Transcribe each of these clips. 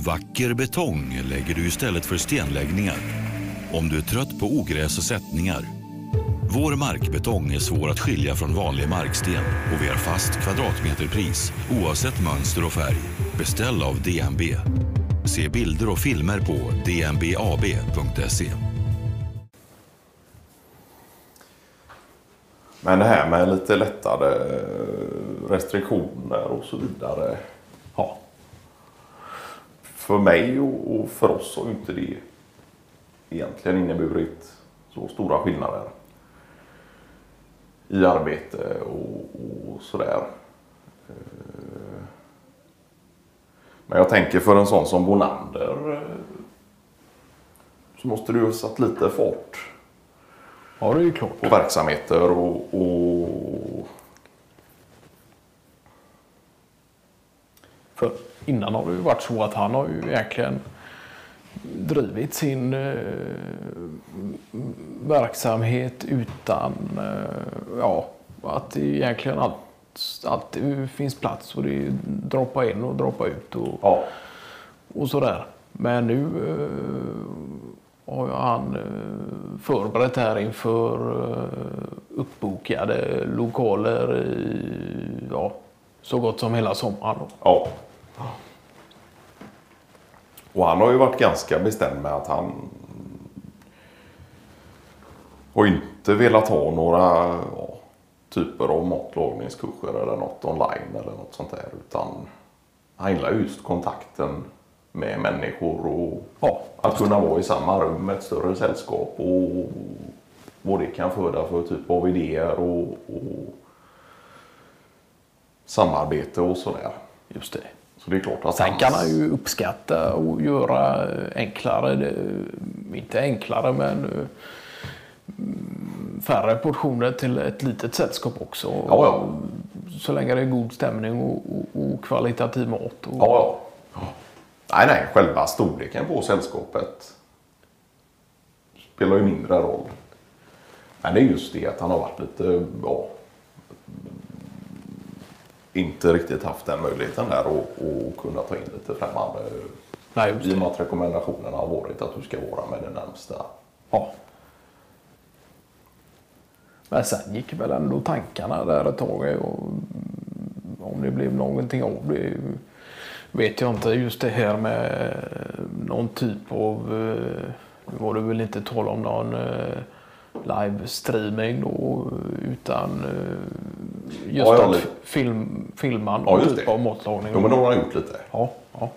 Vacker betong lägger du istället för stenläggningar. Om du är trött på ogräs och sättningar. Vår markbetong är svår att skilja från vanlig marksten och vi har fast kvadratmeterpris oavsett mönster och färg. Beställ av DNB. Se bilder och filmer på dnbab.se. Men det här med lite lättare eh, restriktioner och så vidare. För mig och och för oss har inte det egentligen inneburit så stora skillnader i arbete och, och sådär. Eh, Men jag tänker för en sån som Bonander eh, så måste du ha satt lite fart Ja, det är ju klart. på verksamheter och, och För innan har det ju varit så att han har ju egentligen drivit sin eh, verksamhet utan eh, ja, att det egentligen allt, alltid finns plats och det är droppa in och droppa ut och, ja, och sådär. Men nu eh, har han eh, förberett här inför eh, uppbokade lokaler i ja, så gott som hela sommaren. Ja. Och han har ju varit ganska bestämd med att han har inte velat ha några ja, typer av matlagningskurser eller något online eller något sånt där. Utan han gillar just kontakten med människor och Ja, att kunna vara i samma rum med ett större sällskap och vad det kan föda för typ av idéer och, och samarbete och sådär. just det. Så det är klart att Sen kan han ju uppskatta och göra enklare, inte enklare men mm, färre portioner till ett litet sällskap också. Ja, ja. Så länge det är god stämning och, och, och kvalitativ mat. Och, Ja, ja. Nej, nej, själva storleken på sällskapet spelar ju mindre roll. Men det är just det att han har varit lite, ja, inte riktigt haft den möjligheten där och, och kunna ta in lite främmande. Nej, just I och det. med att rekommendationerna har varit att du ska vara med den närmsta. Ja. Men sen gick väl ändå tankarna där ett tag. Och om det blev någonting av det vet jag inte. Just det här med någon typ av, eh, nu var det väl inte tal om någon eh, livestreaming då, utan eh, just Ja, att film, filma Ja, typ det. av matlagning. Jo, men det har gjort lite. ja, ja.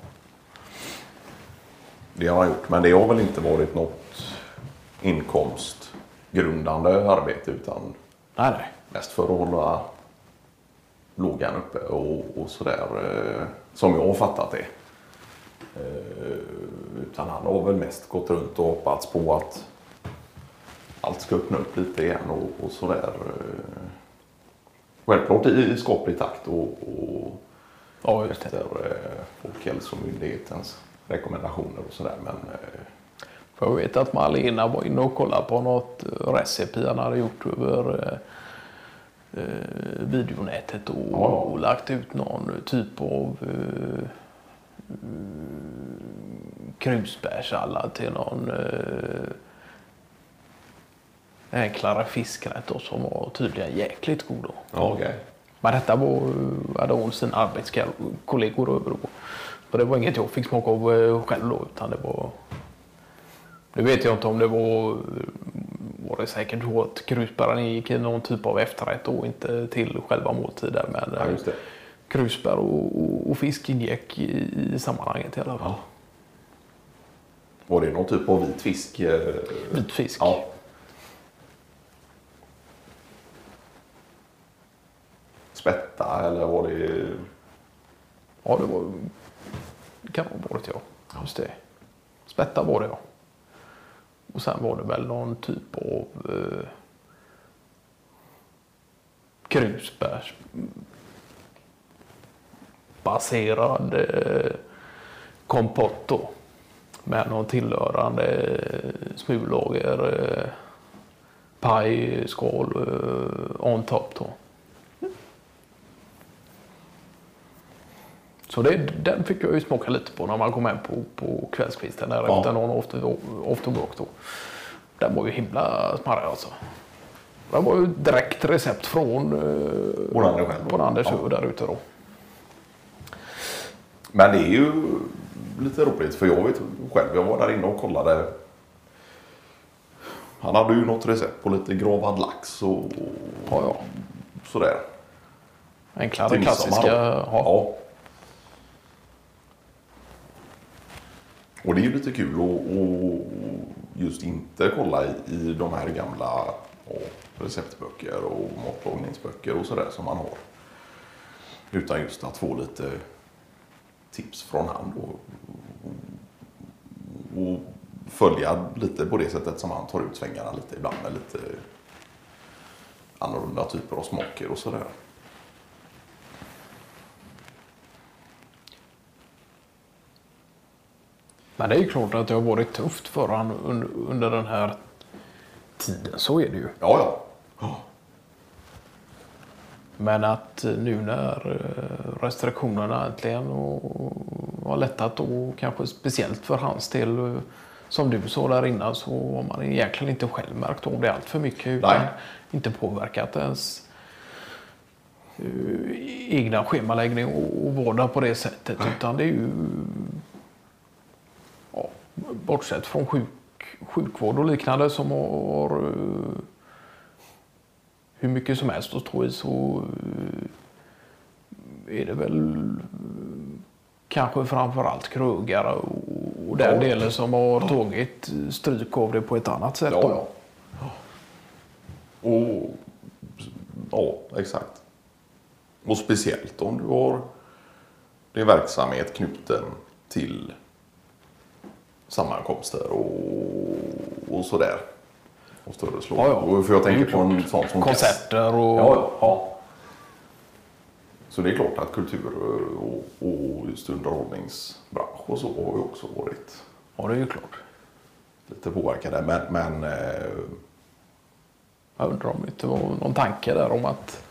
Det har han gjort. Men det har väl inte varit något inkomstgrundande arbete utan Nej, nej. Mest för att hålla lågan uppe och, och sådär. Eh, som jag har fattat det. Eh, utan han har väl mest gått runt och hoppats på att allt ska öppna upp lite igen och, och sådär. Eh, självklart i, i skaplig takt och, och Ja, efter eh, Folkhälsomyndighetens rekommendationer och sådär. Men eh, För jag vet att Malena var inne och kollade på något eh, recipe han hade gjort över eh, eh, videonätet och, Ja. och lagt ut någon typ av eh, mm, krusbärssallad till någon eh, enklare fiskrätt då, som var tydligen jäkligt god. Då. ja, okej. Men detta var, eh, hade hon sina arbetskollegor över. För det var inget jag fick smaka av eh, själv då, utan det var... Nu vet jag inte om det var... Var det säkert så att krusbären gick i någon typ av efterrätt och inte till själva måltiden. Men Ja, eh, krusbär och, och, och fisk ingick i, i sammanhanget i alla fall. Var det någon typ av vit fisk? eh, Vit fisk. Ja. Spätta eller var det... Ja, det var... Det kan ha varit ja. Just det. Spätta var det ja. Och sen var det väl någon typ av eh, krusbärs baserad eh, kompott då. Med någon tillhörande eh, smulager, eh, paj, eh, on top då. Så det, den fick jag ju smaka lite på när man kom hem på, på kvällskvisten där Ja. efter någon after-. Då. Den var ju himla smarrig alltså. Det var ju direkt recept från eh, Bonander själv. Bonander Ja. Där ute då. Men det är ju lite roligt för jag vet själv, jag var där inne och kollade. Han hade ju något recept på lite gravad lax och Ja, ja. sådär. Enklare klassiska. Ja. Ja. Och det är ju lite kul att att just inte kolla i, i de här gamla receptböcker och matlagningsböcker och sådär som man har. Utan just att få lite tips från hand och, och följa lite på det sättet som han tar ut svängarna lite ibland med lite annorlunda typer av smaker och sådär. Men det är ju klart att det har varit tufft för han under, den här tiden. Så är det ju. Ja, ja. Men att nu när eh, restriktionerna äntligen har lättat och kanske speciellt för hans del eh, som du sa där innan så har man egentligen inte själv märkt av det allt för mycket utan Nej. inte påverkat ens eh, egna schemaläggning och, vardag på det sättet utan det är ju bortsett från sjuk, sjukvård och liknande som har eh, hur mycket som helst att stå i så eh, är det väl eh, kanske framförallt krögare och, och den Ja. delen som har tagit stryk av det på ett annat sätt. Ja, ja. Och, ja, exakt. Och speciellt om du har din verksamhet knuten till sammankomster och, och sådär. Och större slå. Ja, ja. För jag tänker på en sån som Konserter och... Ja, ja, ja. Så det är klart att kultur och, och just underhållningsbransch och så har ju också varit Ja, det är ju klart. lite påverkade. Men, men eh, Jag undrar om det inte var någon tanke där om att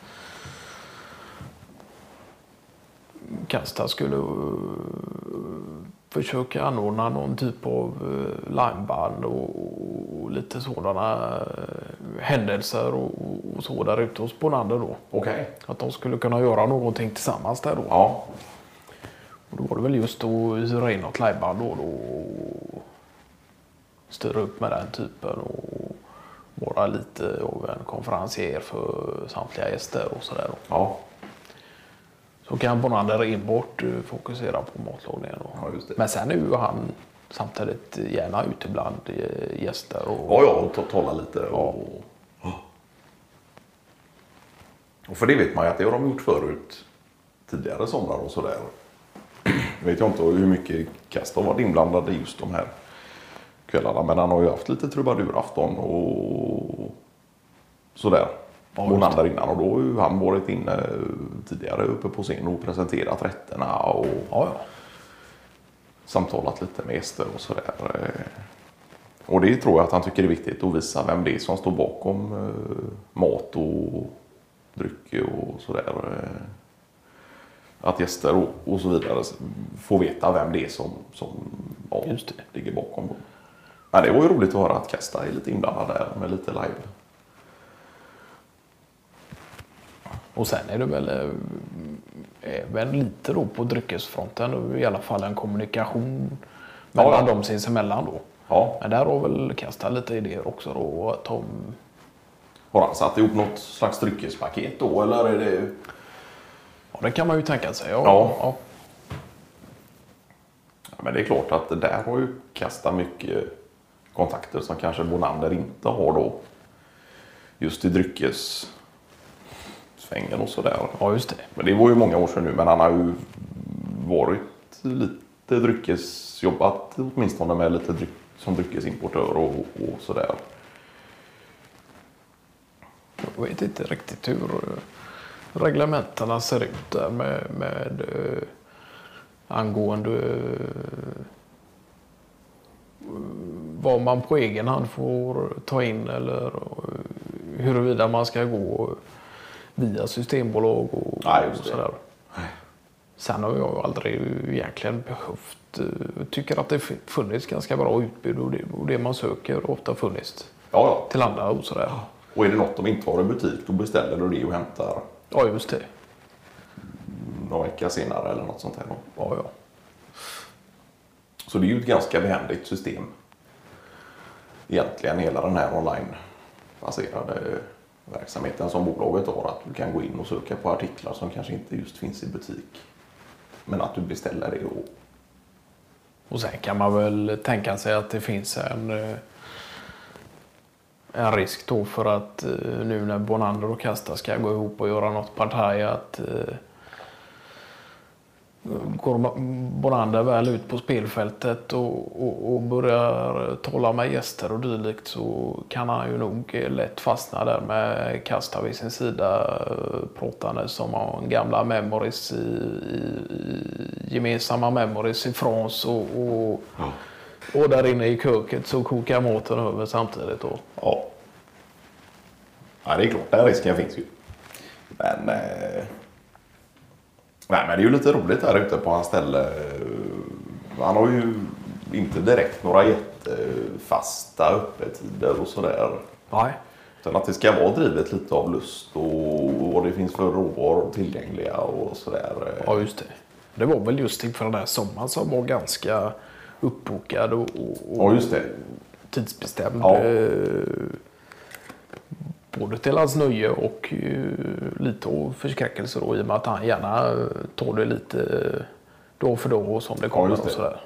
Kasta skulle eh, försöka anordna någon typ av eh, liveband och, lite sådana eh, händelser och, så där ute hos Bonander då. okej. Att de skulle kunna göra någonting tillsammans där då. Ja, Och då var det väl just att hyra in något liveband då, då och styra upp med den typen och vara lite av en konferencier för samtliga gäster och sådär. då. ja. Så kan Bonander enbart eh, fokusera på matlagningen. Då. Ja. Men sen är ju han samtidigt gärna ute bland eh, gäster. Och, Ja, ja, och ta- tala lite. Och... och för det vet man ju att det har de gjort förut. Tidigare somrar och sådär. Jag vet jag inte hur mycket Kast har varit inblandad i just de här kvällarna. Men han har ju haft lite trubadurafton och sådär. Ja, där innan och då har ju han varit inne tidigare uppe på scen och presenterat rätterna och Ja, ja. samtalat lite med gäster och sådär. Eh, Och det tror jag att han tycker är viktigt att visa vem det är som står bakom eh, mat och dryck och sådär. Eh, Att gäster och, och så vidare får veta vem det är som, som ja, ligger bakom. Men det var ju roligt att höra att Kesta är lite inblandad där med lite live. Och sen är det väl eh, även lite då på dryckesfronten i alla fall en kommunikation Ja, mellan ja. dem sinsemellan då. Ja, Men där har väl Kasta lite idéer också då. De, har han satt ihop något slags dryckespaket då eller är det ja, det kan man ju tänka sig. Ja. Ja. Ja. Men det är klart att det där har ju kastat mycket kontakter som kanske Bonander inte har då. Just i dryckessvängen och sådär. ja, just det. Men det var ju många år sedan nu, men han har ju varit lite dryckesjobbat åtminstone med lite dryck, som dryckesimportör och, och sådär. Jag vet inte riktigt hur reglementena ser ut där med, med äh, angående äh, vad man på egen hand får ta in eller eh, huruvida man ska gå via systembolag och, Ja, och sådär. Sen har jag aldrig egentligen behövt, eh, tycker att det funnits ganska bra utbud och det, och det man söker ofta funnits Ja, ja. till andra och sådär. Och är det något de inte har i butik då beställer du det och hämtar Ja, just det. någon vecka senare eller något sånt här. då. Ja, ja. Så det är ju ett ganska behändigt system. Egentligen hela den här online-baserade verksamheten som bolaget har. Att du kan gå in och söka på artiklar som kanske inte just finns i butik. Men att du beställer det och Och sen kan man väl tänka sig att det finns en, eh, en risk då för att eh, nu när Bonander och Kasta ska gå ihop och göra något partaj att eh, Bonander väl ut på spelfältet och, och, och börjar tala med gäster och dylikt så kan han ju nog lätt fastna där med Kasta vid sin sida eh, pratandes om gamla memories i, i, gemensamma memories i France och, och, och där inne i köket så kokar maten över samtidigt. Då. Ja. ja, det är klart. Den risken finns ju. Men, eh... Nej, men det är ju lite roligt där ute på hans ställe. Han har ju inte direkt några jättefasta öppettider och sådär. Nej. Utan att det ska vara drivet lite av lust och vad det finns för råvaror tillgängliga och sådär. Ja, just det. Det var väl just inför den här sommaren som var ganska uppbokad och, och, och Ja, just det. tidsbestämd. Ja. Både till hans nöje och eh, lite av förskräckelse då, i och med att han gärna eh, tar det lite eh, då för då och som det kommer. och det. sådär.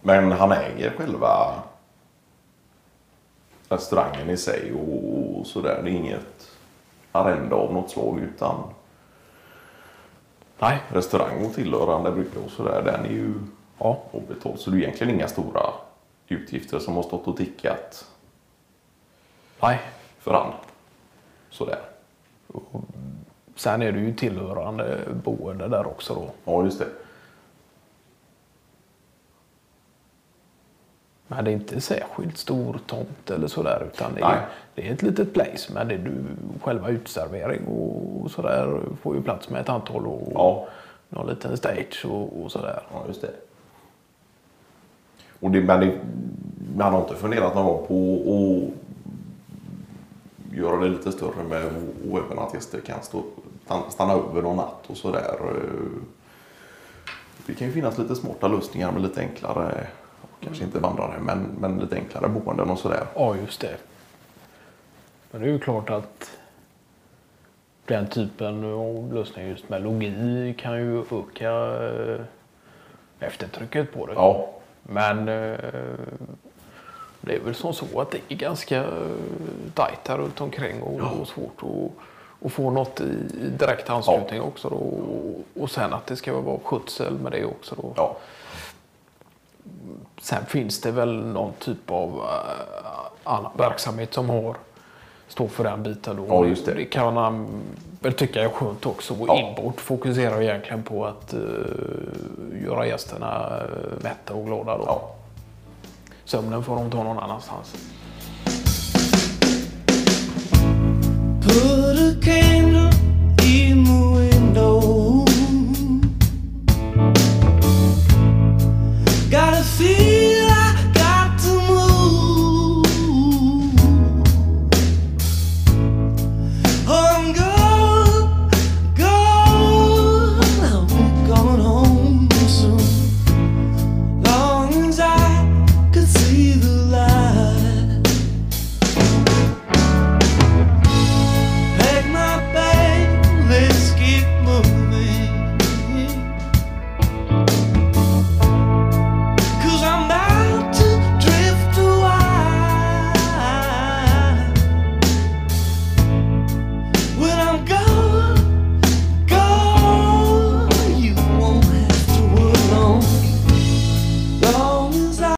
Men han äger själva restaurangen i sig och sådär. Det är inget arrende av något slag utan Nej, restaurang och tillhörande brygga och sådär. Den är ju ja. avbetald. Så det är egentligen inga stora utgifter som har stått och tickat Nej. För han. Sådär. Sen är det ju tillhörande boende där också då. Ja, just det. Men det är inte särskilt stor tomt eller sådär utan det är, det är ett litet place. Men det är du, själva utservering och sådär får ju plats med ett antal och Ja. någon liten stage och, och sådär. Ja, just det. Och det, men det, men han har inte funderat någon gång på att göra det lite större med även att gäster kan stå, stanna- över någon natt och sådär. Det kan ju finnas lite smarta lösningar med lite enklare, kanske inte vandrare, men, men lite enklare boenden och sådär. Ja, just det. Men det är ju klart att den typen av lösning just med logi kan ju öka eh, eftertrycket på det. Ja, Men eh, det är väl som så att det är ganska eh, tajt här runt omkring och, och svårt att, att få något i, i direkt anslutning också. Då. Och, och sen att det ska vara skötsel med det också. Då. ja, Sen finns det väl någon typ av uh, annan verksamhet som har står för den biten. Då. Ja, det. det kan man väl tycka är skönt också. Och Ja. Inbort fokuserar egentligen på att uh, göra gästerna mätta och glada. Då. ja. Sömnen får de ta